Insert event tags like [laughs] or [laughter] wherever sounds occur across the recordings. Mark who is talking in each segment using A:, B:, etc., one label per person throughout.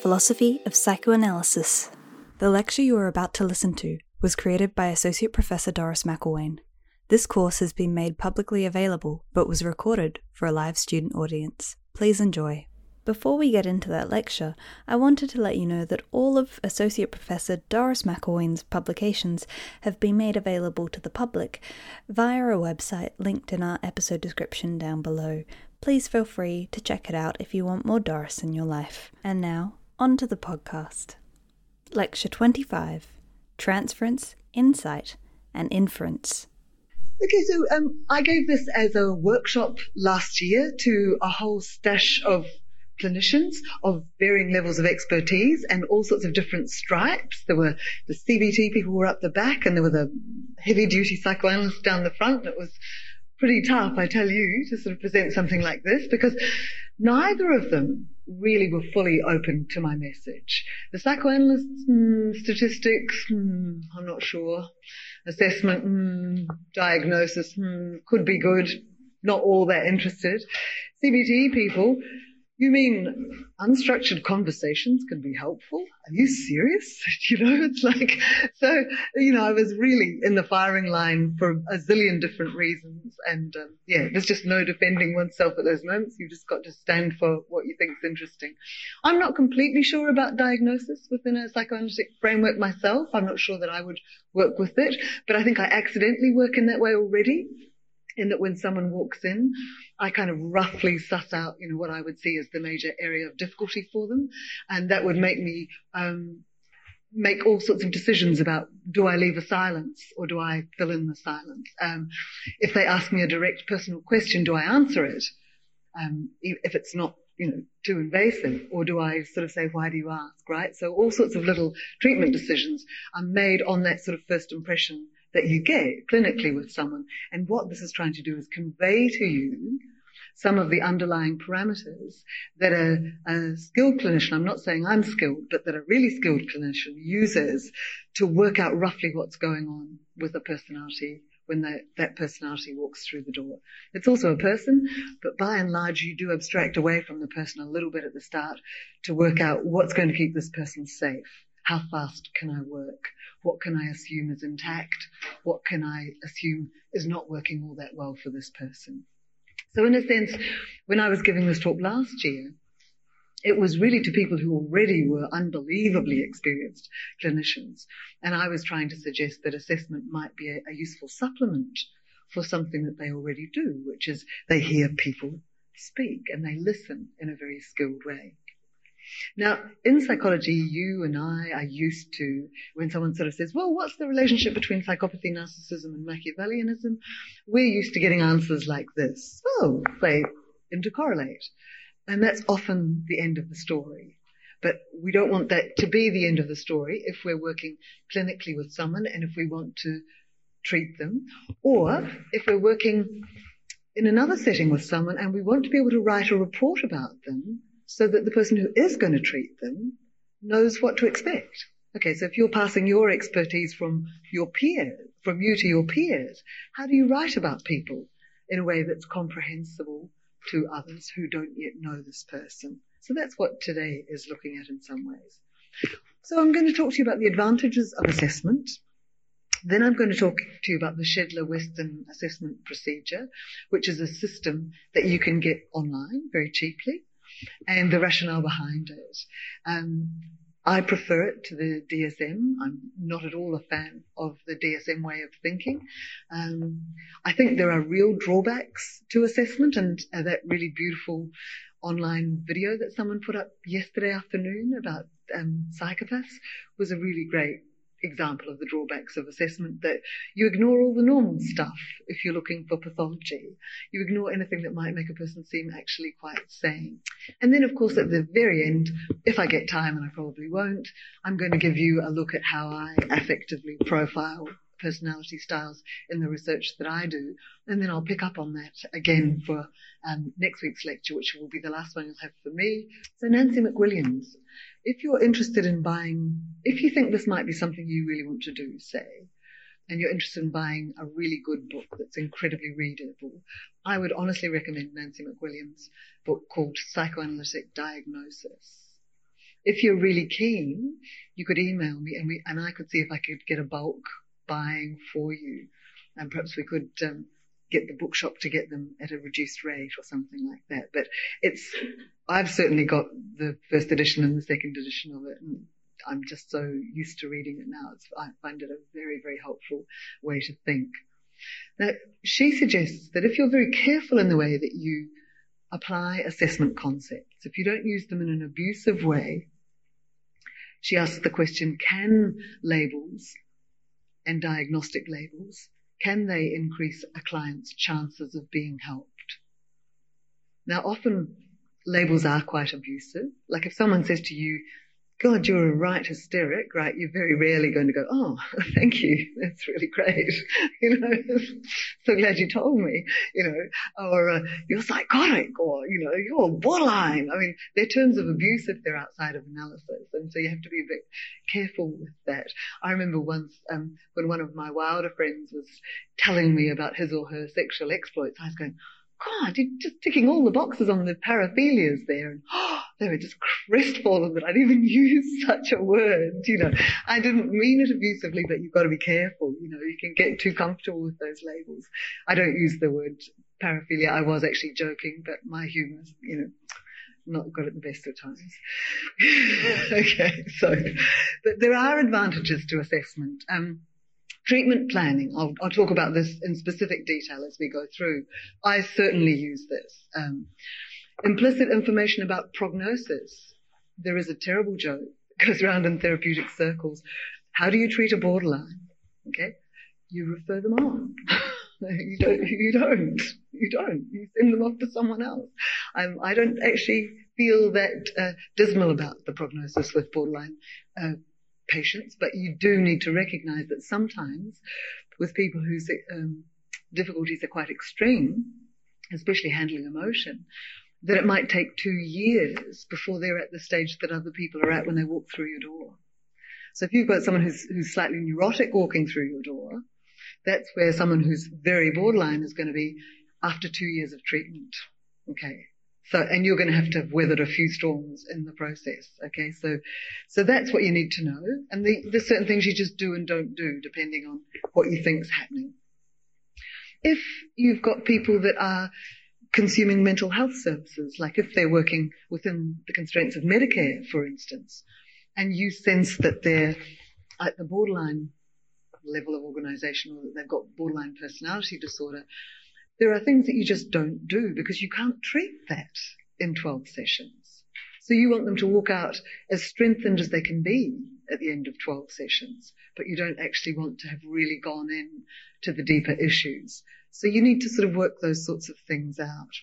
A: philosophy of psychoanalysis. The lecture you are about to listen to was created by Associate Professor Doris McIlwain. This course has been made publicly available but was recorded for a live student audience. Please enjoy. Before we get into that lecture, I wanted to let you know that all of Associate Professor Doris McIlwain's publications have been made available to the public via a website linked in our episode description down below. Please feel free to check it out if you want more Doris in your life. And now, on to the podcast. Lecture 25 Transference, Insight, and Inference.
B: Okay, so um, I gave this as a workshop last year to a whole stash of clinicians of varying levels of expertise and all sorts of different stripes. There were the CBT people were up the back and there were the heavy duty psychoanalysts down the front. It was pretty tough, I tell you, to sort of present something like this because neither of them really were fully open to my message. The psychoanalysts, hmm, statistics, hmm, I'm not sure. Assessment, hmm, diagnosis, hmm, could be good. Not all that interested. CBT people, you mean unstructured conversations can be helpful? Are you serious? [laughs] you know, it's like, so, you know, I was really in the firing line for a zillion different reasons. And, um, yeah, there's just no defending oneself at those moments. You've just got to stand for what you think is interesting. I'm not completely sure about diagnosis within a psychoanalytic framework myself. I'm not sure that I would work with it, but I think I accidentally work in that way already in that when someone walks in, I kind of roughly suss out, you know, what I would see as the major area of difficulty for them. And that would make me, um, make all sorts of decisions about do I leave a silence or do I fill in the silence? Um, if they ask me a direct personal question, do I answer it? Um, if it's not, you know, too invasive, or do I sort of say, why do you ask, right? So all sorts of little treatment decisions are made on that sort of first impression that you get clinically with someone. And what this is trying to do is convey to you some of the underlying parameters that a, a, skilled clinician, I'm not saying I'm skilled, but that a really skilled clinician uses to work out roughly what's going on with a personality when that, that personality walks through the door. It's also a person, but by and large, you do abstract away from the person a little bit at the start to work out what's going to keep this person safe. How fast can I work? What can I assume is intact? What can I assume is not working all that well for this person? So in a sense, when I was giving this talk last year, it was really to people who already were unbelievably experienced clinicians. And I was trying to suggest that assessment might be a, a useful supplement for something that they already do, which is they hear people speak and they listen in a very skilled way. Now, in psychology, you and I are used to when someone sort of says, well, what's the relationship between psychopathy, narcissism, and Machiavellianism? We're used to getting answers like this. Oh, they intercorrelate. And that's often the end of the story. But we don't want that to be the end of the story if we're working clinically with someone and if we want to treat them, or if we're working in another setting with someone and we want to be able to write a report about them so that the person who is going to treat them knows what to expect. Okay, so if you're passing your expertise from your peers, from you to your peers, how do you write about people in a way that's comprehensible to others who don't yet know this person? So that's what today is looking at in some ways. So I'm going to talk to you about the advantages of assessment. Then I'm going to talk to you about the Shedler Westen assessment procedure, which is a system that you can get online very cheaply and the rationale behind it. Um, I prefer it to the DSM. I'm not at all a fan of the DSM way of thinking. Um, I think there are real drawbacks to assessment, and uh, that really beautiful online video that someone put up yesterday afternoon about um, psychopaths was a really great example of the drawbacks of assessment that you ignore all the normal stuff if you're looking for pathology. You ignore anything that might make a person seem actually quite sane. And then, of course, at the very end, if I get time, and I probably won't, I'm going to give you a look at how I affectively profile personality styles in the research that I do. And then I'll pick up on that again for um, next week's lecture, which will be the last one you'll have for me. So Nancy McWilliams, if you're interested in buying, if you think this might be something you really want to do, say, and you're interested in buying a really good book that's incredibly readable, I would honestly recommend Nancy McWilliams' book called Psychoanalytic Diagnosis. if you're really keen, you could email me and we, and I could see if I could get a bulk buying for you. And perhaps we could, um, get the bookshop to get them at a reduced rate or something like that. But it's, I've certainly got the first edition and the second edition of it. And I'm just so used to reading it now. It's, I find it a very, very helpful way to think. Now, she suggests that if you're very careful in the way that you apply assessment concepts, if you don't use them in an abusive way, she asks the question, can labels and diagnostic labels, can they increase a client's chances of being helped? Now, often labels are quite abusive. Like if someone says to you, God, you're a right hysteric, right? You're very rarely going to go, oh, [laughs] thank you. That's really great. [laughs] You know, [laughs] so glad you told me, you know, or uh, you're psychotic or, you know, you're borderline. I mean, they're terms of abuse if they're outside of analysis. And so you have to be a bit careful with that. I remember once, um, when one of my wilder friends was telling me about his or her sexual exploits, I was going, God, you're just ticking all the boxes on the paraphilias there. And oh, [gasps] they were just crestfallen that I'd even [laughs] use such a word. You know, I didn't mean it abusively, but you've got to be careful. You know, you can get too comfortable with those labels. I don't use the word paraphilia. I was actually joking, but my humor's, you know, not good at the best of times. [laughs] okay, so, but there are advantages to assessment. Um, Treatment planning, I'll, I'll, talk about this in specific detail as we go through. I certainly use this. Um, implicit information about prognosis. There is a terrible joke goes around in therapeutic circles. How do you treat a borderline? Okay. You refer them on. [laughs] you don't, you don't, you don't. You send them off to someone else. Um, I don't actually feel that uh, dismal about the prognosis with borderline uh, patients, but you do need to recognize that sometimes with people whose um, difficulties are quite extreme, especially handling emotion, that it might take two years before they're at the stage that other people are at when they walk through your door. So if you've got someone who's, who's slightly neurotic walking through your door, that's where someone who's very borderline is going to be after two years of treatment. Okay. So, and you're going to have to have weathered a few storms in the process. Okay. So, so that's what you need to know. And the, there's certain things you just do and don't do depending on what you think's happening. If you've got people that are consuming mental health services, like if they're working within the constraints of Medicare, for instance, and you sense that they're at the borderline level of organization or that they've got borderline personality disorder, there are things that you just don't do because you can't treat that in 12 sessions. So you want them to walk out as strengthened as they can be at the end of 12 sessions, but you don't actually want to have really gone in to the deeper issues. So you need to sort of work those sorts of things out.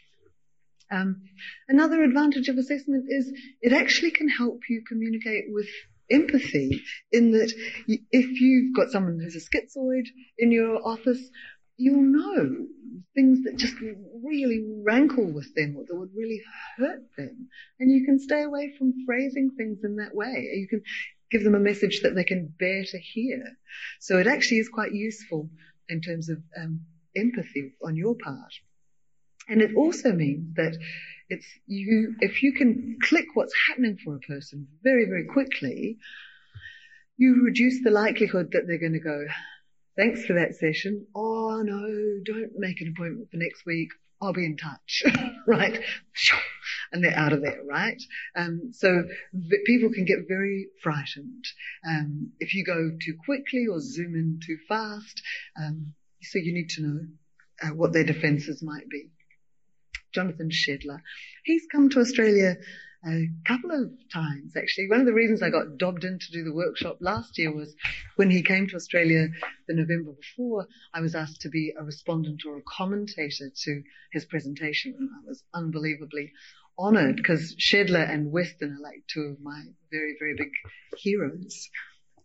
B: Um, another advantage of assessment is it actually can help you communicate with empathy in that if you've got someone who's a schizoid in your office, you'll know things that just really rankle with them or that would really hurt them. And you can stay away from phrasing things in that way. You can give them a message that they can bear to hear. So it actually is quite useful in terms of um, empathy on your part. And it also means that it's you, if you can click what's happening for a person very, very quickly, you reduce the likelihood that they're going to go, thanks for that session. Oh no, don't make an appointment for next week. I'll be in touch, [laughs] right? [laughs] And they're out of there, right? Um, so v- people can get very frightened um, if you go too quickly or zoom in too fast. Um, so you need to know uh, what their defences might be. Jonathan Shedler, he's come to Australia a couple of times actually. One of the reasons I got dobbed in to do the workshop last year was when he came to Australia the November before, I was asked to be a respondent or a commentator to his presentation and I was unbelievably honored because Shedler and Westen are like two of my very, very big heroes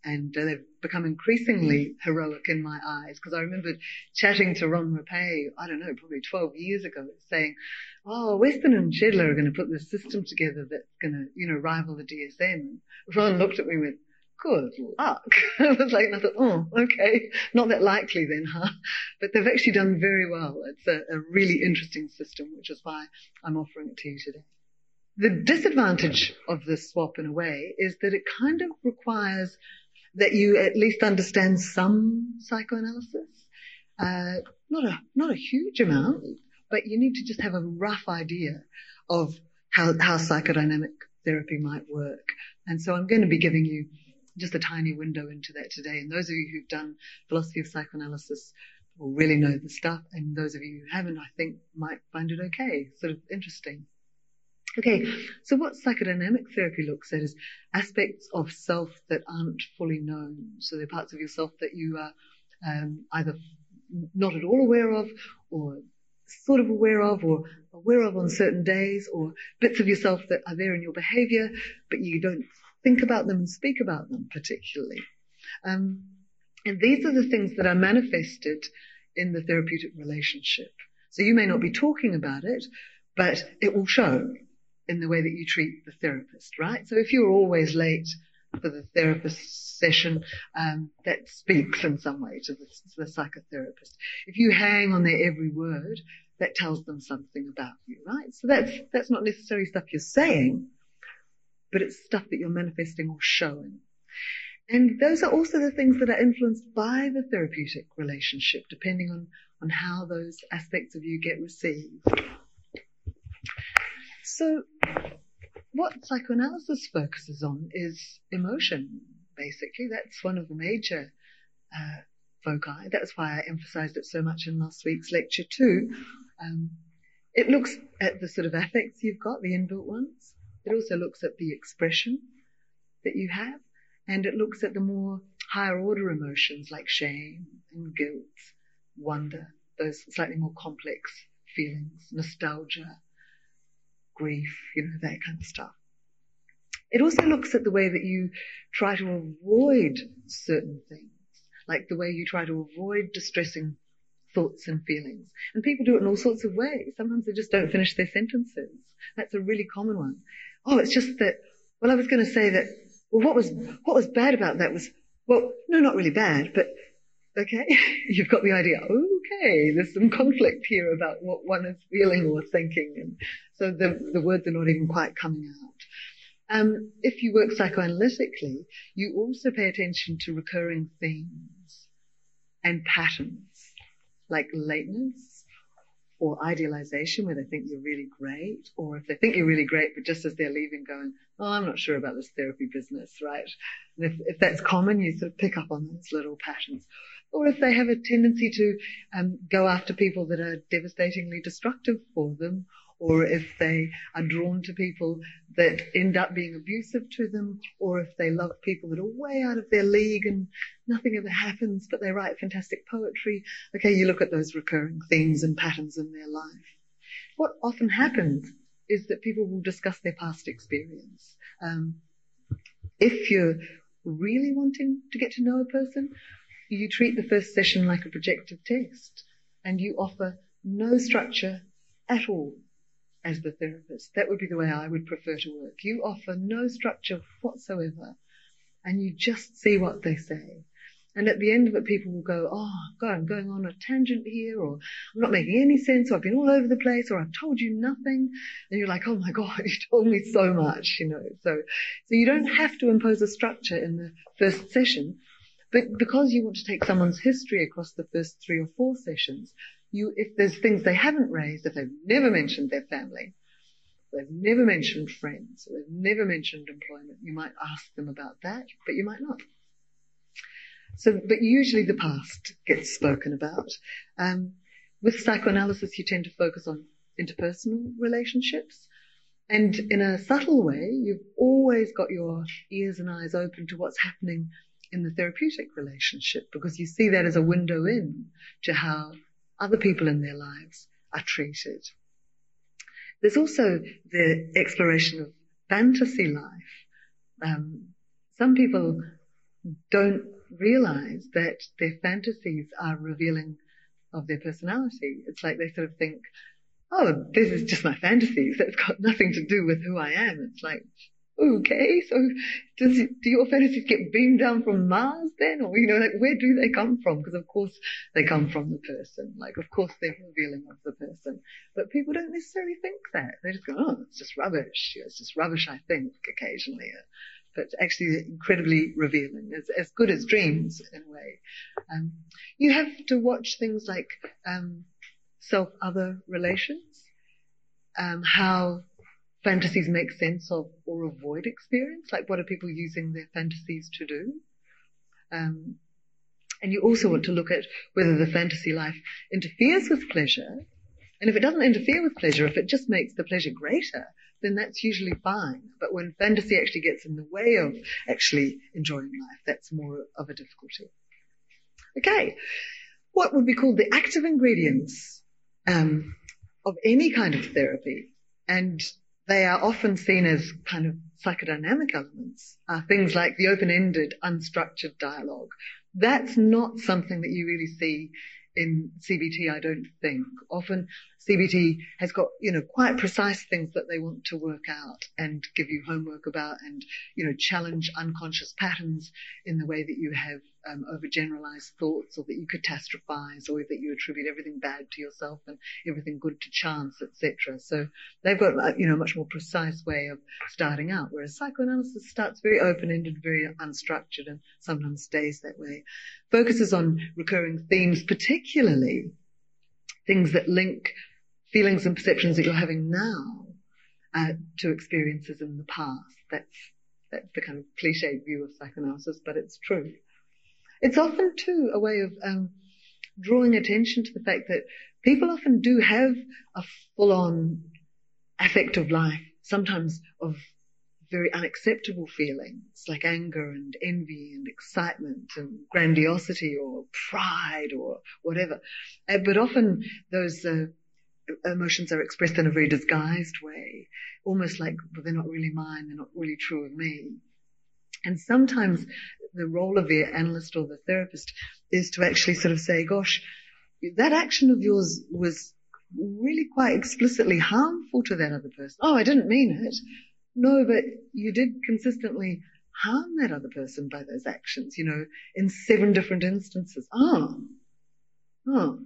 B: and they've become increasingly mm. heroic in my eyes because I remember chatting to Ron Rapee, I don't know, probably 12 years ago, saying, oh, Westen and Shedler are going to put this system together that's going to, you know, rival the DSM. Ron looked at me and went, good luck. [laughs] I was like, and I thought, oh, okay, not that likely then, huh? But they've actually done very well. It's a, a really interesting system, which is why I'm offering it to you today. the disadvantage of this swap in a way is that it kind of requires that you at least understand some psychoanalysis. Uh, not a not a huge amount, but you need to just have a rough idea of how how psychodynamic therapy might work. And so I'm going to be giving you just a tiny window into that today. And those of you who've done philosophy of psychoanalysis will really know the stuff, and those of you who haven't, I think, might find it okay, sort of interesting. Okay, so what psychodynamic therapy looks at is aspects of self that aren't fully known. So they're parts of yourself that you are um, either not at all aware of, or sort of aware of, or aware of on certain days, or bits of yourself that are there in your behavior, but you don't think about them and speak about them particularly. Um, and these are the things that are manifested in the therapeutic relationship. So you may not be talking about it, but it will show in the way that you treat the therapist, right? So if you're always late for the therapist session, um, that speaks in some way to the, to the psychotherapist. If you hang on their every word, that tells them something about you, right? So that's that's not necessarily stuff you're saying, but it's stuff that you're manifesting or showing. And those are also the things that are influenced by the therapeutic relationship, depending on, on how those aspects of you get received. So, what psychoanalysis focuses on is emotion, basically. That's one of the major uh, foci. That's why I emphasized it so much in last week's lecture, too. Um, it looks at the sort of affects you've got, the inbuilt ones. It also looks at the expression that you have, and it looks at the more higher order emotions like shame and guilt, wonder, those slightly more complex feelings, nostalgia, grief, you know, that kind of stuff. It also looks at the way that you try to avoid certain things, like the way you try to avoid distressing thoughts and feelings. And people do it in all sorts of ways. Sometimes they just don't finish their sentences. That's a really common one. Oh, it's just that, well, I was going to say that, well, what was, what was bad about that was, well, no, not really bad, but okay, [laughs] you've got the idea. Oh, There's some conflict here about what one is feeling or thinking. And so the, the words are not even quite coming out. Um, if you work psychoanalytically, you also pay attention to recurring themes and patterns like lateness or idealization where they think you're really great, or if they think you're really great, but just as they're leaving going, oh, I'm not sure about this therapy business, right? And if, if that's common, you sort of pick up on those little patterns. Or if they have a tendency to um, go after people that are devastatingly destructive for them, or if they are drawn to people that end up being abusive to them, or if they love people that are way out of their league and nothing ever happens, but they write fantastic poetry. Okay, you look at those recurring themes and patterns in their life. What often happens is that people will discuss their past experience. Um, if you're really wanting to get to know a person, you treat the first session like a projective test and you offer no structure at all as the therapist. That would be the way I would prefer to work. You offer no structure whatsoever and you just see what they say. And at the end of it, people will go, Oh, God, I'm going on a tangent here, or I'm not making any sense, or I've been all over the place, or I've told you nothing. And you're like, Oh my God, [laughs] you told me so much, you know. So, so you don't have to impose a structure in the first session, but because you want to take someone's history across the first three or four sessions, you, if there's things they haven't raised, if they've never mentioned their family, they've never mentioned friends, they've never mentioned employment, you might ask them about that, but you might not. So, but usually the past gets spoken about. Um, with psychoanalysis, you tend to focus on interpersonal relationships. And in a subtle way, you've always got your ears and eyes open to what's happening in the therapeutic relationship because you see that as a window in to how other people in their lives are treated. There's also the exploration of fantasy life. Um, some people don't realize that their fantasies are revealing of their personality. It's like they sort of think, oh, this is just my fantasies. That's got nothing to do with who I am. It's like, okay, so does do your fantasies get beamed down from Mars then, or you know, like where do they come from? Because of course they come from the person. Like of course they're revealing of the person, but people don't necessarily think that. They just go, oh, it's just rubbish. It's just rubbish. I think occasionally. But actually incredibly revealing, as, as good as dreams in a way. Um, you have to watch things like um, self-other relations, um, how fantasies make sense of or avoid experience? Like, what are people using their fantasies to do? Um, and you also want to look at whether the fantasy life interferes with pleasure. And if it doesn't interfere with pleasure, if it just makes the pleasure greater, then that's usually fine. But when fantasy actually gets in the way of actually enjoying life, that's more of a difficulty. Okay. What would be called the active ingredients um, of any kind of therapy? And they are often seen as kind of psychodynamic elements, are things like the open-ended, unstructured dialogue. That's not something that you really see in CBT, I don't think. Often CBT has got, you know, quite precise things that they want to work out and give you homework about and, you know, challenge unconscious patterns in the way that you have um, overgeneralized thoughts or that you catastrophize or that you attribute everything bad to yourself and everything good to chance, etc. So they've got, you know, a much more precise way of starting out, whereas psychoanalysis starts very open-ended, very unstructured and sometimes stays that way. Focuses on recurring themes, particularly things that link feelings and perceptions that you're having now uh, to experiences in the past. That's that's the kind of cliched view of psychoanalysis, but it's true. It's often too a way of um, drawing attention to the fact that people often do have a full-on affective life, sometimes of very unacceptable feelings like anger and envy and excitement and grandiosity or pride or whatever. Uh, but often those uh, emotions are expressed in a very disguised way, almost like well, they're not really mine, they're not really true of me. And sometimes the role of the analyst or the therapist is to actually sort of say, gosh, that action of yours was really quite explicitly harmful to that other person. Oh, I didn't mean it. No, but you did consistently harm that other person by those actions, you know, in seven different instances. Oh, oh,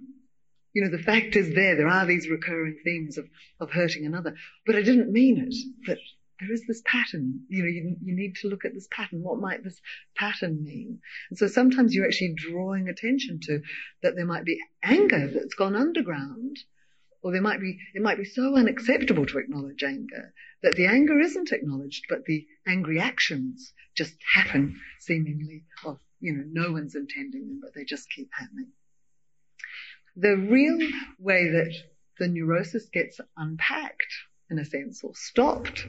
B: you know, the fact is there. There are these recurring themes of, of hurting another, but I didn't mean it. But there is this pattern. You know, you, you need to look at this pattern. What might this pattern mean? And so sometimes you're actually drawing attention to that there might be anger that's gone underground, or there might be, it might be so unacceptable to acknowledge anger that the anger isn't acknowledged, but the angry actions just happen seemingly of, you know, no one's intending them, but they just keep happening. The real way that the neurosis gets unpacked, in a sense, or stopped,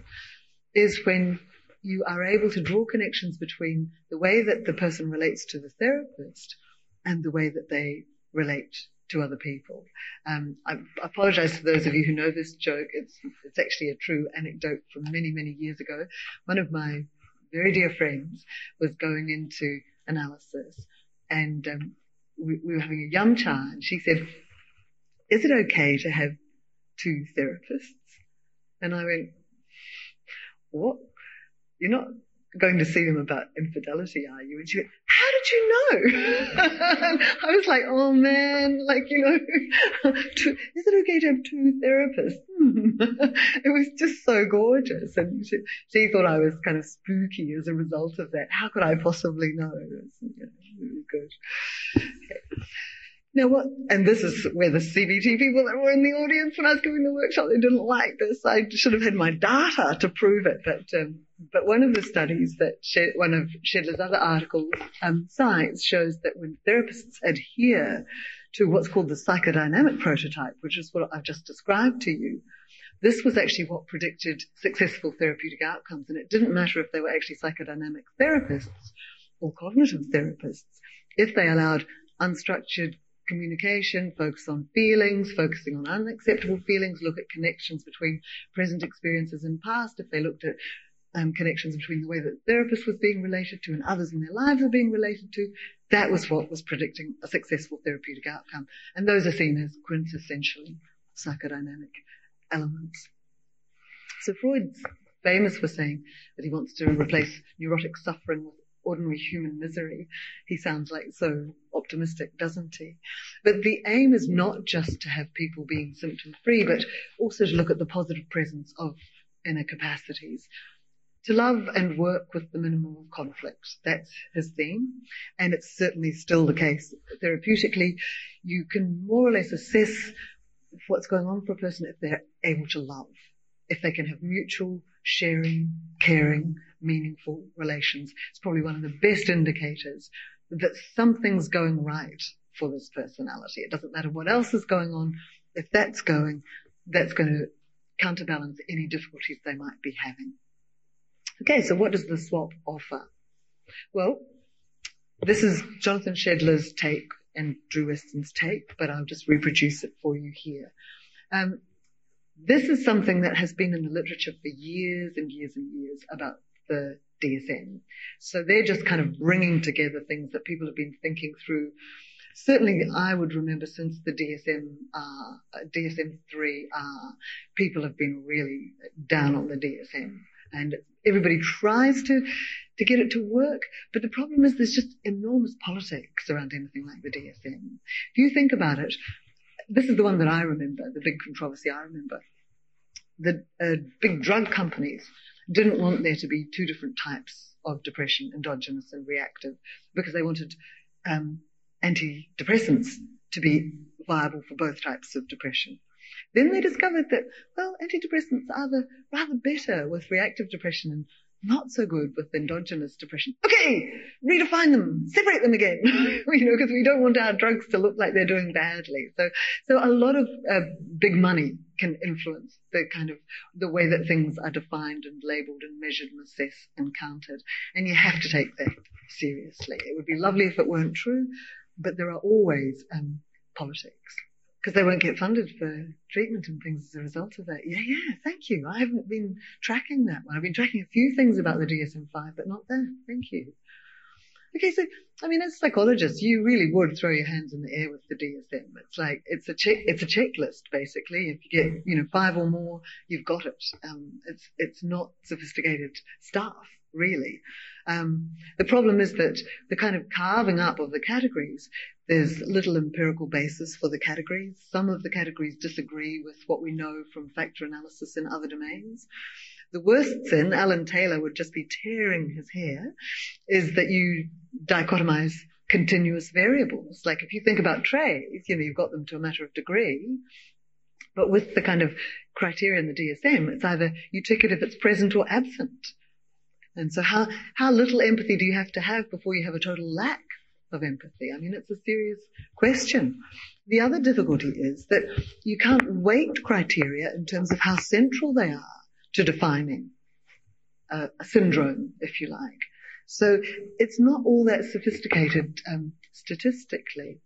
B: is when you are able to draw connections between the way that the person relates to the therapist and the way that they relate to other people. Um, I apologize to those of you who know this joke. It's, it's actually a true anecdote from many, many years ago. One of my very dear friends was going into analysis and um, we, we were having a yum cha and she said, is it okay to have two therapists? And I went, what? You're not going to see them about infidelity, are you? And she went, how did you know? [laughs] I was like, oh man, like, you know, [laughs] is it okay to have two therapists? [laughs] it was just so gorgeous. And she, she, thought I was kind of spooky as a result of that. How could I possibly know? Good. Now what, and this is where the CBT people that were in the audience when I was giving the workshop, they didn't like this. I should have had my data to prove it. But, um, but one of the studies that, one of Shedler's other articles, um, Science, shows that when therapists adhere to what's called the psychodynamic prototype, which is what I've just described to you, this was actually what predicted successful therapeutic outcomes. And it didn't matter if they were actually psychodynamic therapists or cognitive therapists, if they allowed unstructured communication, focus on feelings, focusing on unacceptable feelings, look at connections between present experiences and past, if they looked at um, connections between the way that the therapist was being related to and others in their lives are being related to, that was what was predicting a successful therapeutic outcome. And those are seen as quintessentially psychodynamic elements. So Freud's famous for saying that he wants to replace neurotic suffering with ordinary human misery. He sounds like so optimistic, doesn't he? But the aim is not just to have people being symptom free, but also to look at the positive presence of inner capacities. To love and work with the minimum of conflict. That's his theme. And it's certainly still the case. Therapeutically, you can more or less assess what's going on for a person if they're able to love, if they can have mutual sharing, caring, meaningful relations. It's probably one of the best indicators that something's going right for this personality. It doesn't matter what else is going on. If that's going, that's going to counterbalance any difficulties they might be having. Okay, so what does the swap offer? Well, this is Jonathan Shedler's take and Drew Westen's take, but I'll just reproduce it for you here. Um, this is something that has been in the literature for years and years and years about the DSM. So they're just kind of bringing together things that people have been thinking through. Certainly, I would remember since the DSM, uh, DSM-3, people have been really down on the DSM and everybody tries to, to get it to work. But the problem is there's just enormous politics around anything like the DSM. If you think about it, this is the one that I remember, the big controversy I remember. The uh, big drug companies didn't want there to be two different types of depression, endogenous and reactive, because they wanted um, antidepressants to be viable for both types of depression. Then they discovered that, well, antidepressants are the rather better with reactive depression and not so good with endogenous depression. Okay, redefine them, separate them again, [laughs] you know, because we don't want our drugs to look like they're doing badly. So, so a lot of uh, big money can influence the kind of the way that things are defined and labeled and measured and assessed and counted. And you have to take that seriously. It would be lovely if it weren't true, but there are always um, politics because they won't get funded for treatment and things as a result of that. Yeah, yeah, thank you. I haven't been tracking that one. I've been tracking a few things about the DSM-5, but not that. Thank you. Okay, so I mean, as psychologists, you really would throw your hands in the air with the DSM. It's like it's a it's a checklist basically. If you get you know five or more, you've got it. Um, it's it's not sophisticated stuff really. Um, the problem is that the kind of carving up of the categories, there's little empirical basis for the categories. Some of the categories disagree with what we know from factor analysis in other domains. The worst sin, Alan Taylor would just be tearing his hair, is that you dichotomize continuous variables. Like if you think about traits, you know, you've got them to a matter of degree, but with the kind of criteria in the DSM, it's either you tick it if it's present or absent. And so how, how little empathy do you have to have before you have a total lack of empathy? I mean, it's a serious question. The other difficulty is that you can't weight criteria in terms of how central they are to defining a, syndrome, if you like. So it's not all that sophisticated um, statistically.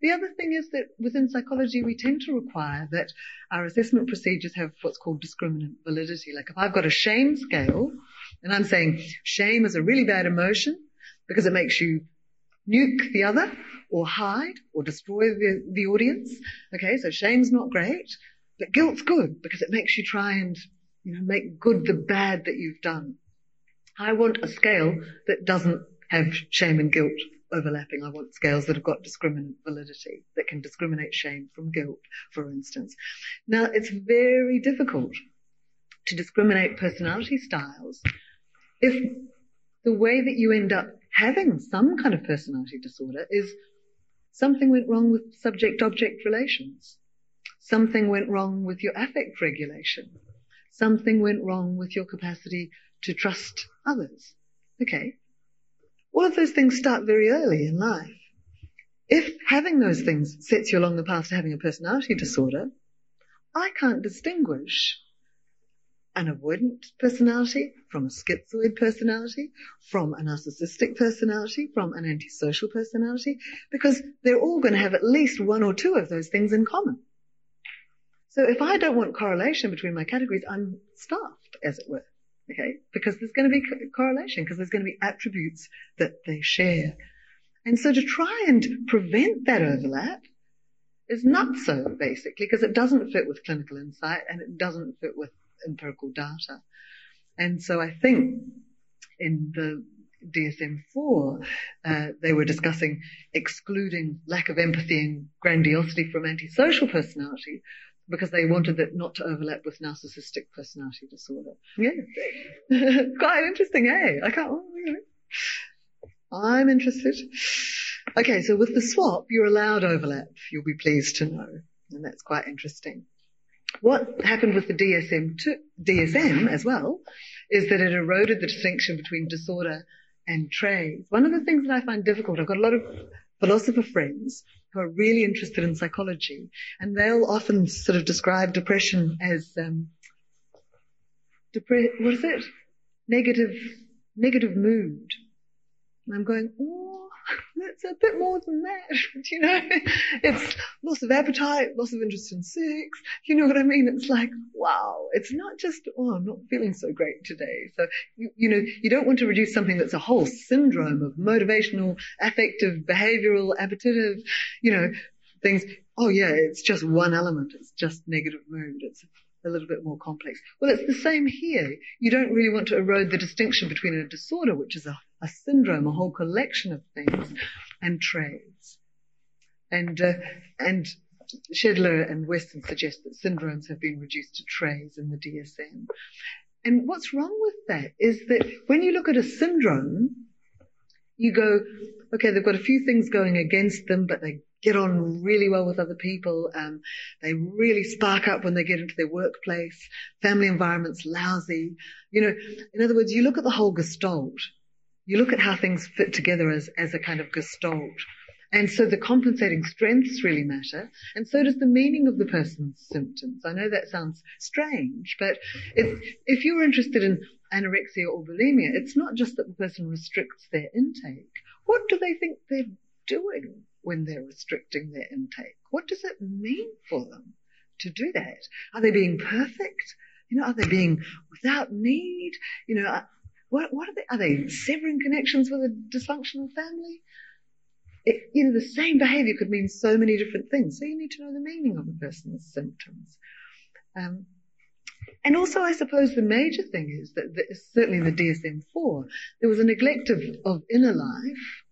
B: The other thing is that within psychology, we tend to require that our assessment procedures have what's called discriminant validity. Like if I've got a shame scale, and I'm saying shame is a really bad emotion because it makes you nuke the other or hide or destroy the, the audience. Okay, so shame's not great, but guilt's good because it makes you try and, you know, make good the bad that you've done. I want a scale that doesn't have shame and guilt overlapping. I want scales that have got discriminant validity, that can discriminate shame from guilt, for instance. Now, it's very difficult to discriminate personality styles if the way that you end up having some kind of personality disorder is something went wrong with subject object relations. Something went wrong with your affect regulation. Something went wrong with your capacity to trust others. Okay. All of those things start very early in life. If having those things sets you along the path to having a personality disorder, I can't distinguish an avoidant personality from a schizoid personality, from a narcissistic personality, from an antisocial personality, because they're all going to have at least one or two of those things in common. So if I don't want correlation between my categories, I'm stuffed, as it were. Okay? Because there's going to be correlation, because there's going to be attributes that they share. And so to try and prevent that overlap is not so, basically, because it doesn't fit with clinical insight and it doesn't fit with empirical data. And so I think in the DSM-4, uh, they were discussing excluding lack of empathy and grandiosity from antisocial personality because they wanted it not to overlap with narcissistic personality disorder. Yeah, [laughs] quite interesting, eh? I can't. I'm interested. Okay, so with the swap, you're allowed overlap. You'll be pleased to know, and that's quite interesting. What happened with the DSM, to, DSM as well is that it eroded the distinction between disorder and traits. One of the things that I find difficult, I've got a lot of philosopher friends who are really interested in psychology, and they'll often sort of describe depression as um, depre- what is it? Negative, negative mood. And I'm going, oh, it's a bit more than that. [laughs] you know, it's loss of appetite, loss of interest in sex. You know what I mean? It's like, wow, it's not just, oh, I'm not feeling so great today. So, you, you know, you don't want to reduce something that's a whole syndrome of motivational, affective, behavioral, appetitive, you know, things. Oh yeah, it's just one element. It's just negative mood. It's a little bit more complex. Well, it's the same here. You don't really want to erode the distinction between a disorder, which is a, a syndrome, a whole collection of things, and traits. And, uh, and Shedler and Westen suggest that syndromes have been reduced to traits in the DSM. And what's wrong with that is that when you look at a syndrome, you go, okay, they've got a few things going against them, but they get on really well with other people. Um, they really spark up when they get into their workplace. Family environment's lousy. You know, in other words, you look at the whole gestalt. You look at how things fit together as, as a kind of gestalt. And so the compensating strengths really matter. And so does the meaning of the person's symptoms. I know that sounds strange, but if, you're interested in anorexia or bulimia, it's not just that the person restricts their intake. What do they think they're doing? when they're restricting their intake? What does it mean for them to do that? Are they being perfect? You know, are they being without need? You know, what, what are they? Are they severing connections with a dysfunctional family? It, you know, the same behavior could mean so many different things. So you need to know the meaning of a person's symptoms. Um, and also, I suppose the major thing is that, certainly in the DSM-4, there was a neglect of, of inner life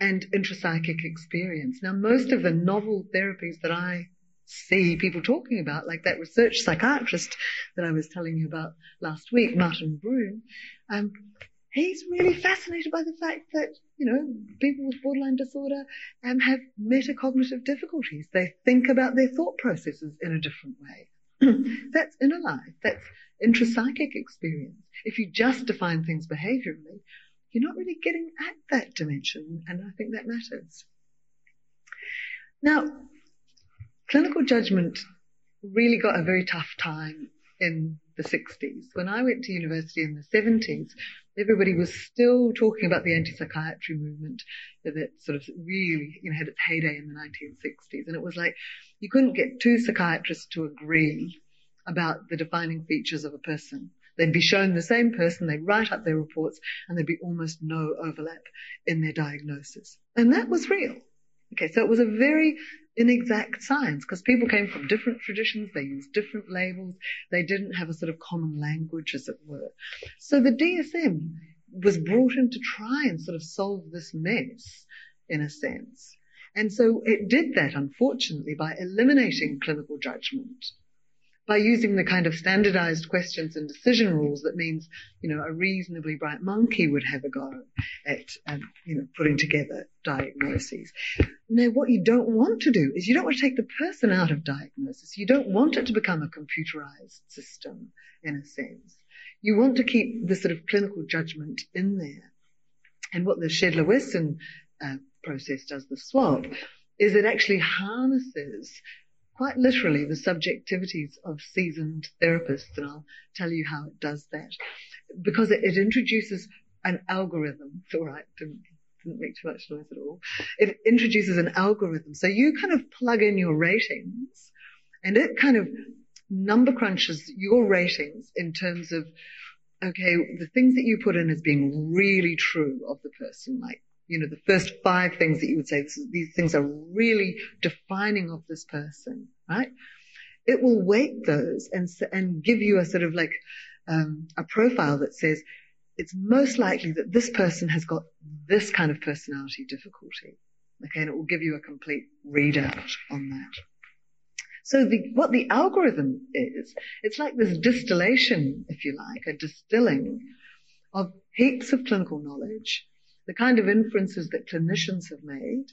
B: and intrapsychic experience. Now, most of the novel therapies that I see people talking about, like that research psychiatrist that I was telling you about last week, Martin Brune, um, he's really fascinated by the fact that, you know, people with borderline disorder um, have metacognitive difficulties. They think about their thought processes in a different way. [clears throat] that's inner life. That's intrapsychic experience. If you just define things behaviorally, you're not really getting at that dimension, and I think that matters. Now, clinical judgment really got a very tough time in the 60s. When I went to university in the 70s, everybody was still talking about the anti-psychiatry movement that sort of really you know, had its heyday in the 1960s. And it was like you couldn't get two psychiatrists to agree about the defining features of a person. They'd be shown the same person, they'd write up their reports, and there'd be almost no overlap in their diagnosis. And that was real. Okay, so it was a very inexact science because people came from different traditions, they used different labels, they didn't have a sort of common language, as it were. So the DSM was brought in to try and sort of solve this mess, in a sense. And so it did that, unfortunately, by eliminating clinical judgment by using the kind of standardized questions and decision rules that means, you know, a reasonably bright monkey would have a go at, um, you know, putting together diagnoses. Now, what you don't want to do is you don't want to take the person out of diagnosis. You don't want it to become a computerized system in a sense. You want to keep the sort of clinical judgment in there. And what the Shedler-Westen uh, process does, the swap, is it actually harnesses quite literally the subjectivities of seasoned therapists, and I'll tell you how it does that. Because it, it introduces an algorithm. It's all right, didn't, didn't make too much noise at all. It introduces an algorithm. So you kind of plug in your ratings, and it kind of number crunches your ratings in terms of okay, the things that you put in as being really true of the person, like you know, the first five things that you would say, these things are really defining of this person, right? It will weight those and, and give you a sort of like um, a profile that says it's most likely that this person has got this kind of personality difficulty. Okay, and it will give you a complete readout on that. So the, what the algorithm is, it's like this distillation, if you like, a distilling of heaps of clinical knowledge, the kind of inferences that clinicians have made,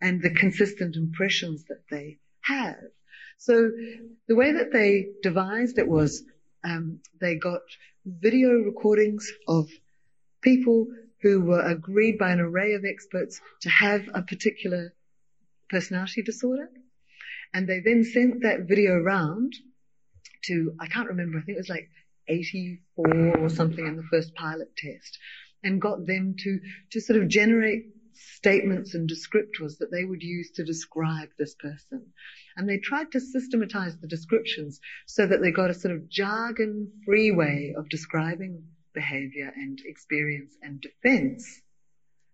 B: and the consistent impressions that they have. So the way that they devised it was um, they got video recordings of people who were agreed by an array of experts to have a particular personality disorder. And they then sent that video around to, I can't remember, I think it was like 84 or something in the first pilot test and got them to, to sort of generate statements and descriptors that they would use to describe this person. And they tried to systematize the descriptions so that they got a sort of jargon free way of describing behavior and experience and defense.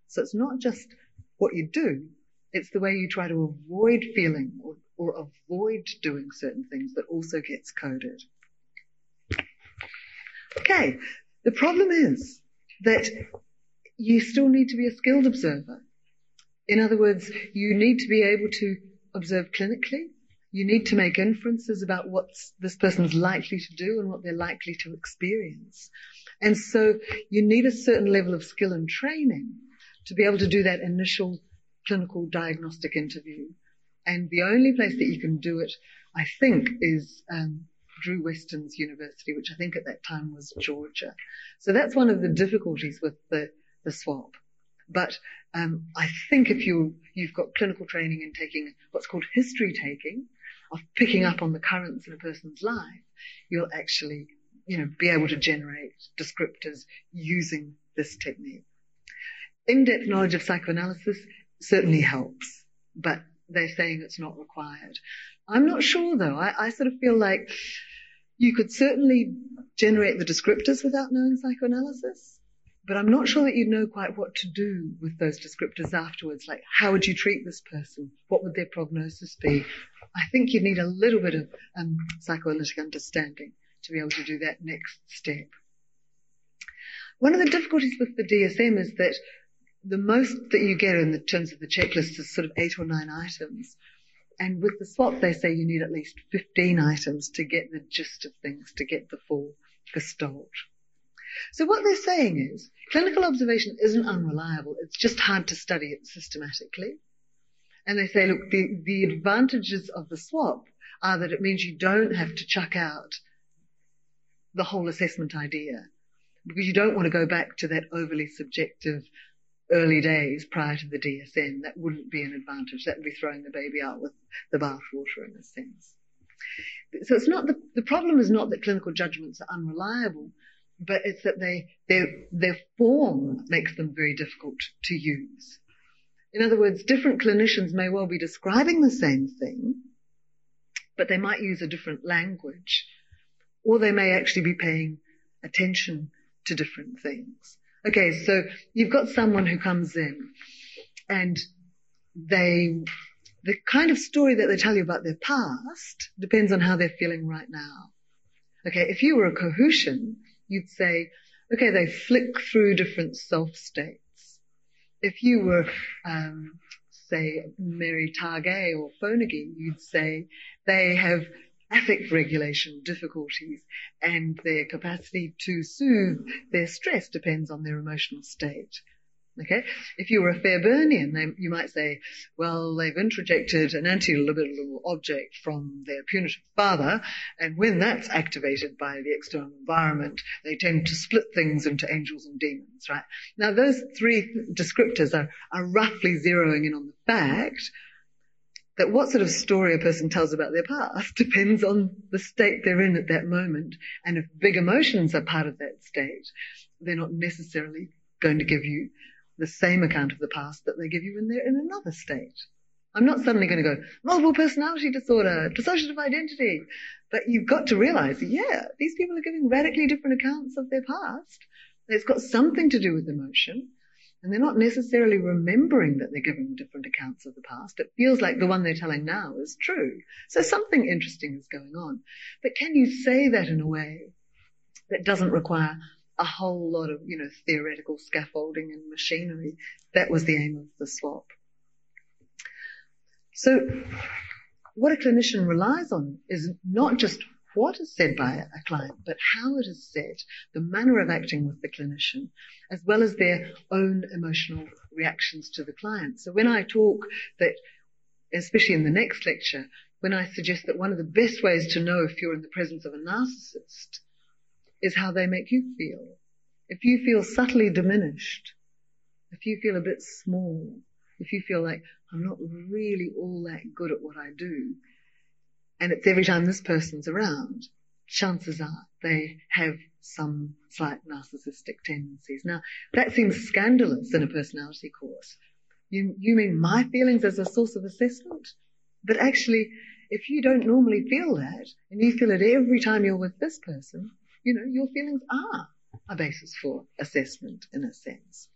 B: So it's not just what you do, it's the way you try to avoid feeling or, or avoid doing certain things that also gets coded. Okay, the problem is that you still need to be a skilled observer. In other words, you need to be able to observe clinically. You need to make inferences about what this person's likely to do and what they're likely to experience. And so you need a certain level of skill and training to be able to do that initial clinical diagnostic interview. And the only place that you can do it, I think, is um, Drew Westen's university, which I think at that time was Georgia. So that's one of the difficulties with the, the SWAP. But um, I think if you you've got clinical training in taking what's called history taking, of picking up on the currents in a person's life, you'll actually you know be able to generate descriptors using this technique. In-depth knowledge of psychoanalysis certainly helps, but they're saying it's not required. I'm not sure though. I, I sort of feel like you could certainly generate the descriptors without knowing psychoanalysis, but I'm not sure that you'd know quite what to do with those descriptors afterwards. Like, how would you treat this person? What would their prognosis be? I think you'd need a little bit of um, psychoanalytic understanding to be able to do that next step. One of the difficulties with the DSM is that the most that you get in the terms of the checklist is sort of eight or nine items. And with the SWAP, they say you need at least 15 items to get the gist of things, to get the full gestalt. So what they're saying is clinical observation isn't unreliable. It's just hard to study it systematically. And they say, look, the, the advantages of the SWAP are that it means you don't have to chuck out the whole assessment idea because you don't want to go back to that overly subjective early days prior to the DSM, that wouldn't be an advantage. That would be throwing the baby out with the bathwater in a sense. So it's not the, the problem is not that clinical judgments are unreliable, but it's that they, their, their form makes them very difficult to use. In other words, different clinicians may well be describing the same thing, but they might use a different language, or they may actually be paying attention to different things. Okay, so you've got someone who comes in and they, the kind of story that they tell you about their past depends on how they're feeling right now. Okay, if you were a Kohutian, you'd say, okay, they flick through different self states. If you were, um, say, Mary Target or Fonagy, you'd say they have affect regulation difficulties and their capacity to soothe their stress depends on their emotional state. Okay? If you were a Fairbairnian, they, you might say, well, they've introjected an anti-libidinal object from their punitive father, and when that's activated by the external environment, they tend to split things into angels and demons, right? Now, those three descriptors are, are roughly zeroing in on the fact that what sort of story a person tells about their past depends on the state they're in at that moment. And if big emotions are part of that state, they're not necessarily going to give you the same account of the past that they give you when they're in another state. I'm not suddenly going to go, multiple personality disorder, dissociative identity. But you've got to realize, yeah, these people are giving radically different accounts of their past. It's got something to do with emotion. And they're not necessarily remembering that they're giving different accounts of the past. It feels like the one they're telling now is true. So something interesting is going on. But can you say that in a way that doesn't require a whole lot of, you know, theoretical scaffolding and machinery. That was the aim of the SWAP. So what a clinician relies on is not just what is said by a client, but how it is said, the manner of acting with the clinician, as well as their own emotional reactions to the client. So when I talk that, especially in the next lecture, when I suggest that one of the best ways to know if you're in the presence of a narcissist is how they make you feel. If you feel subtly diminished, if you feel a bit small, if you feel like I'm not really all that good at what I do, and it's every time this person's around, chances are they have some slight narcissistic tendencies. Now, that seems scandalous in a personality course. You, you mean my feelings as a source of assessment? But actually, if you don't normally feel that, and you feel it every time you're with this person, you know, your feelings are a basis for assessment in a sense.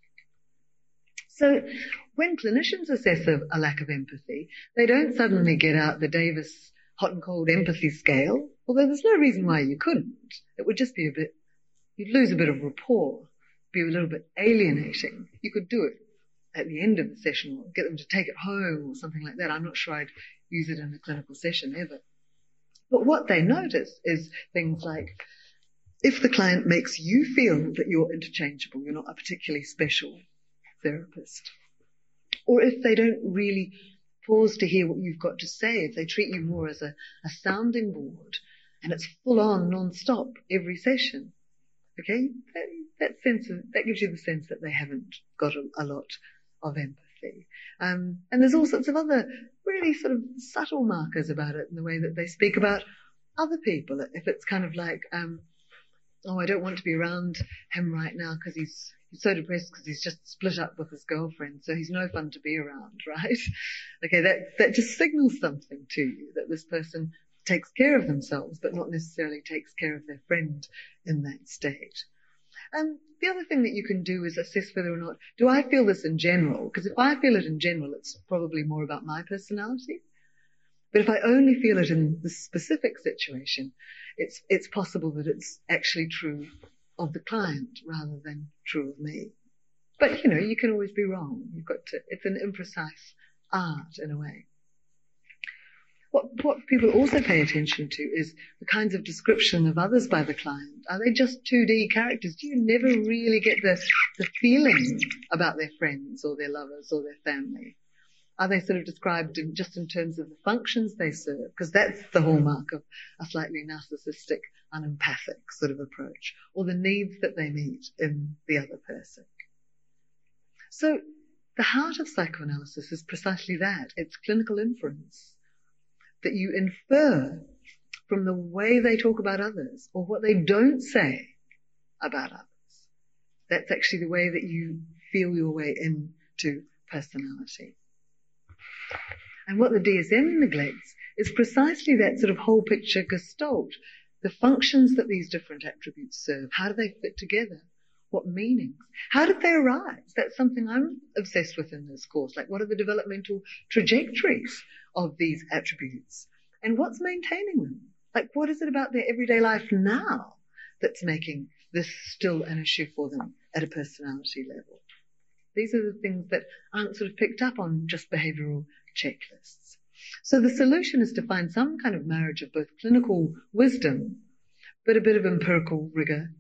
B: So when clinicians assess a, a, lack of empathy, they don't suddenly get out the Davis hot and cold empathy scale, although there's no reason why you couldn't. It would just be a bit, you'd lose a bit of rapport, be a little bit alienating. You could do it at the end of the session or get them to take it home or something like that. I'm not sure I'd use it in a clinical session ever. But what they notice is things like, if the client makes you feel that you're interchangeable, you're not a particularly special therapist, or if they don't really pause to hear what you've got to say, if they treat you more as a, a sounding board and it's full on non-stop every session, okay, that, that sense of, that gives you the sense that they haven't got a, a lot of empathy. Um, and there's all sorts of other really sort of subtle markers about it in the way that they speak about other people. If it's kind of like, um, oh, I don't want to be around him right now because he's he's so depressed because he's just split up with his girlfriend, so he's no fun to be around, [laughs] right? okay, that that just signals something to you that this person takes care of themselves, but not necessarily takes care of their friend in that state. And the other thing that you can do is assess whether or not do I feel this in general? Because if I feel it in general, it's probably more about my personality. But if I only feel it in the specific situation, it's, it's possible that it's actually true of the client rather than true of me. But, you know, you can always be wrong. You've got to, it's an imprecise art in a way. What, what people also pay attention to is the kinds of description of others by the client. Are they just 2D characters? Do you never really get the, the feeling about their friends or their lovers or their family? Are they sort of described in, just in terms of the functions they serve? Because that's the hallmark of a slightly narcissistic, unempathic sort of approach, or the needs that they meet in the other person. So the heart of psychoanalysis is precisely that. It's clinical inference that you infer from the way they talk about others or what they don't say about others. That's actually the way that you feel your way into personality. And what the DSM neglects is precisely that sort of whole picture gestalt. The functions that these different attributes serve. How do they fit together? What meanings? How did they arise? That's something I'm obsessed with in this course. Like, what are the developmental trajectories of these attributes? And what's maintaining them? Like, what is it about their everyday life now that's making this still an issue for them at a personality level? These are the things that aren't sort of picked up on just behavioral checklists. So the solution is to find some kind of marriage of both clinical wisdom, but a bit of empirical rigor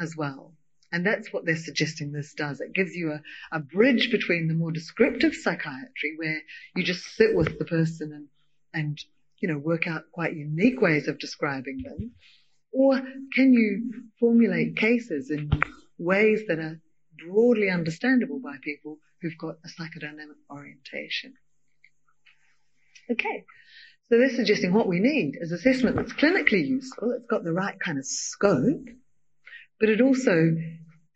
B: as well. And that's what they're suggesting this does. It gives you a, a bridge between the more descriptive psychiatry where you just sit with the person and, and, you know, work out quite unique ways of describing them. Or can you formulate cases in ways that are broadly understandable by people who've got a psychodynamic orientation. Okay. So they're suggesting what we need is assessment that's clinically useful. It's got the right kind of scope, but it also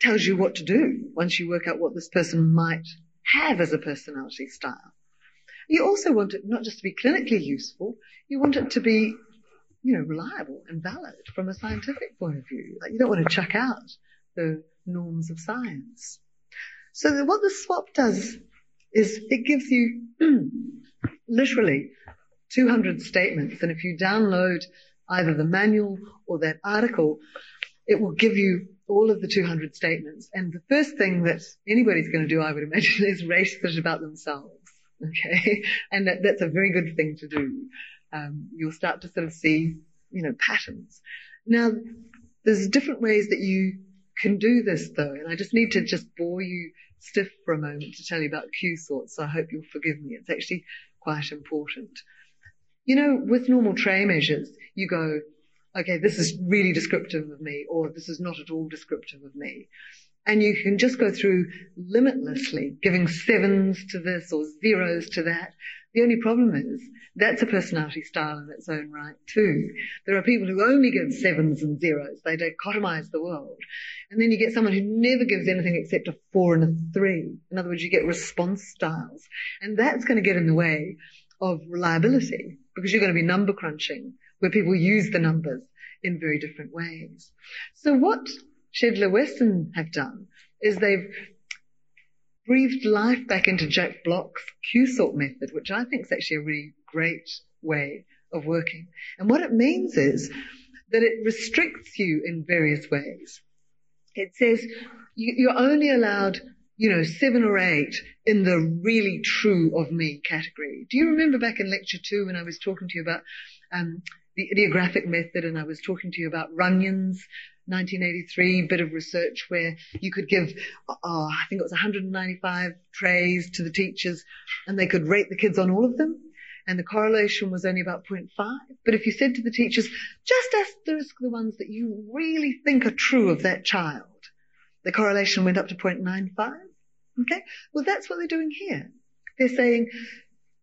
B: tells you what to do once you work out what this person might have as a personality style. You also want it not just to be clinically useful, you want it to be, you know, reliable and valid from a scientific point of view. Like you don't want to chuck out the norms of science. So what the SWAP does is it gives you [clears throat] literally 200 statements. And if you download either the manual or that article, it will give you all of the 200 statements. And the first thing that anybody's going to do, I would imagine, [laughs] is rate it about themselves. Okay. And that, that's a very good thing to do. Um, you'll start to sort of see, you know, patterns. Now, there's different ways that you can do this though, and I just need to just bore you stiff for a moment to tell you about Q sorts, so I hope you'll forgive me. It's actually quite important. You know, with normal trait measures, you go, okay, this is really descriptive of me, or this is not at all descriptive of me. And you can just go through limitlessly, giving sevens to this or zeros to that. The only problem is that's a personality style in its own right too. There are people who only give sevens and zeros. They dichotomize the world. And then you get someone who never gives anything except a four and a three. In other words, you get response styles. And that's going to get in the way of reliability because you're going to be number crunching where people use the numbers in very different ways. So what Shedler Westen have done is they've breathed life back into Jack Block's Q-sort method, which I think is actually a really great way of working. And what it means is that it restricts you in various ways. It says you're only allowed, you know, seven or eight in the really true of me category. Do you remember back in lecture two when I was talking to you about um, the idiographic method and I was talking to you about Runyan's 1983 bit of research where you could give, oh, I think it was 195 traits to the teachers and they could rate the kids on all of them. And the correlation was only about 0.5. But if you said to the teachers, just asterisk the ones that you really think are true of that child, the correlation went up to 0.95. Okay? Well, that's what they're doing here. They're saying,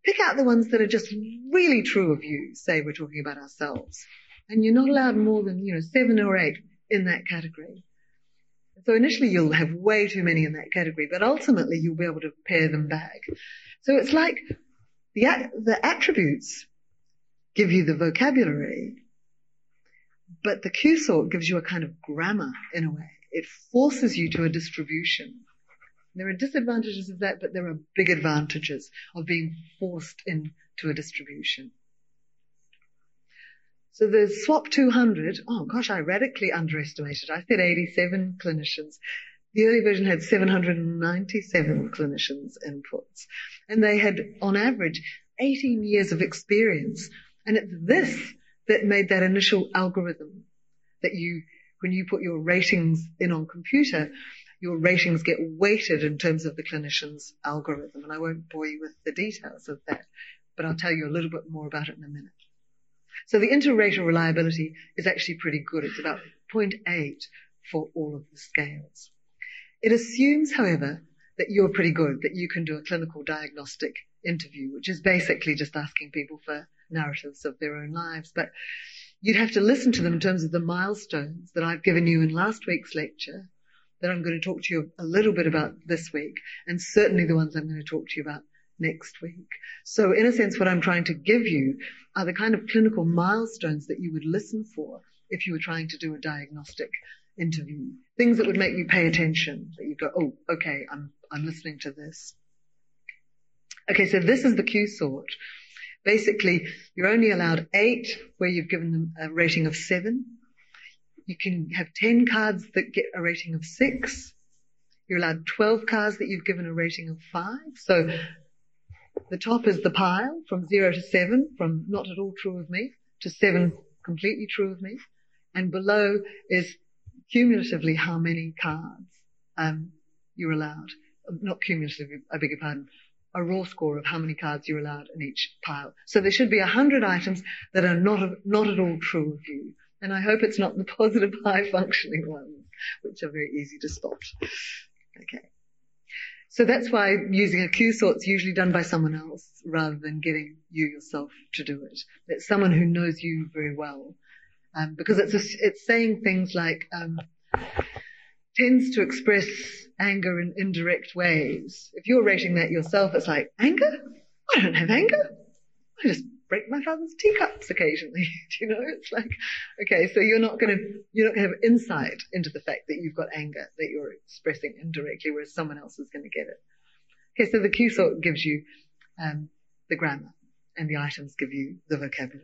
B: pick out the ones that are just really true of you. Say we're talking about ourselves. And you're not allowed more than, you know, seven or eight in that category. So initially you'll have way too many in that category, but ultimately you'll be able to pare them back. So it's like the, the attributes give you the vocabulary, but the Q sort gives you a kind of grammar in a way. It forces you to a distribution. There are disadvantages of that, but there are big advantages of being forced into a distribution. So the SWAP 200, oh gosh, I radically underestimated. I said 87 clinicians. The early version had 797 clinicians inputs. And they had, on average, 18 years of experience. And it's this that made that initial algorithm that you, when you put your ratings in on computer, your ratings get weighted in terms of the clinician's algorithm. And I won't bore you with the details of that, but I'll tell you a little bit more about it in a minute. So the inter-rater reliability is actually pretty good. It's about 0.8 for all of the scales. It assumes, however, that you're pretty good, that you can do a clinical diagnostic interview, which is basically just asking people for narratives of their own lives. But you'd have to listen to them in terms of the milestones that I've given you in last week's lecture, that I'm going to talk to you a little bit about this week, and certainly the ones I'm going to talk to you about next week. So in a sense, what I'm trying to give you are the kind of clinical milestones that you would listen for if you were trying to do a diagnostic interview. Things that would make you pay attention, that you go, oh, okay, I'm, I'm listening to this. Okay, so this is the Q sort. Basically, you're only allowed eight where you've given them a rating of seven. You can have 10 cards that get a rating of six. You're allowed 12 cards that you've given a rating of five. So the top is the pile from zero to seven, from not at all true of me to seven completely true of me. And below is cumulatively how many cards um, you're allowed. Not cumulatively, I beg your pardon. A raw score of how many cards you're allowed in each pile. So there should be a hundred items that are not, not at all true of you. And I hope it's not the [laughs] positive high functioning ones, which are very easy to spot. Okay. So that's why using a Q sort's usually done by someone else rather than getting you yourself to do it. It's someone who knows you very well. Um, because it's, a, it's saying things like, um, tends to express anger in indirect ways. If you're rating that yourself, it's like, anger? I don't have anger. I just break my father's teacups occasionally. [laughs] Do you know? It's like, okay, so you're not going to, you're not going to have insight into the fact that you've got anger that you're expressing indirectly, whereas someone else is going to get it. Okay, so the Q sort gives you um, the grammar, and the items give you the vocabulary.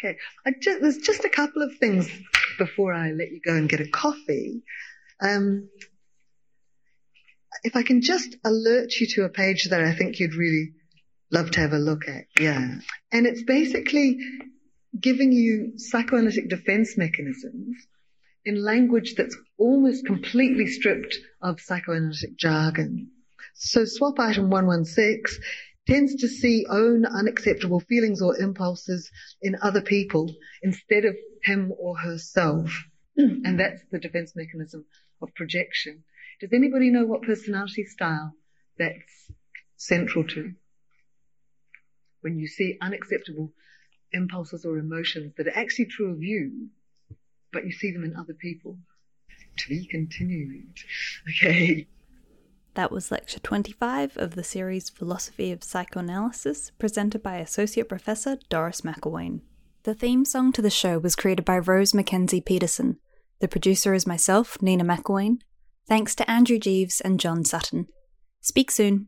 B: Okay, just, there's just a couple of things before I let you go and get a coffee. Um, if I can just alert you to a page that I think you'd really love to have a look at. Yeah. And it's basically giving you psychoanalytic defense mechanisms in language that's almost completely stripped of psychoanalytic jargon. So SWAP item 116 tends to see own unacceptable feelings or impulses in other people instead of him or herself. Hmm. And that's the defense mechanism of projection. Does anybody know what personality style that's central to? When you see unacceptable impulses or emotions that are actually true of you, but you see them in other people. To be continued. [laughs] Okay.
A: That was lecture 25 of the series Philosophy of Psychoanalysis, presented by Associate Professor Doris McIlwain. The theme song to the show was created by Rose Mackenzie Peterson. The producer is myself, Nina McIlwain. Thanks to Andrew Jeeves and John Sutton. Speak soon.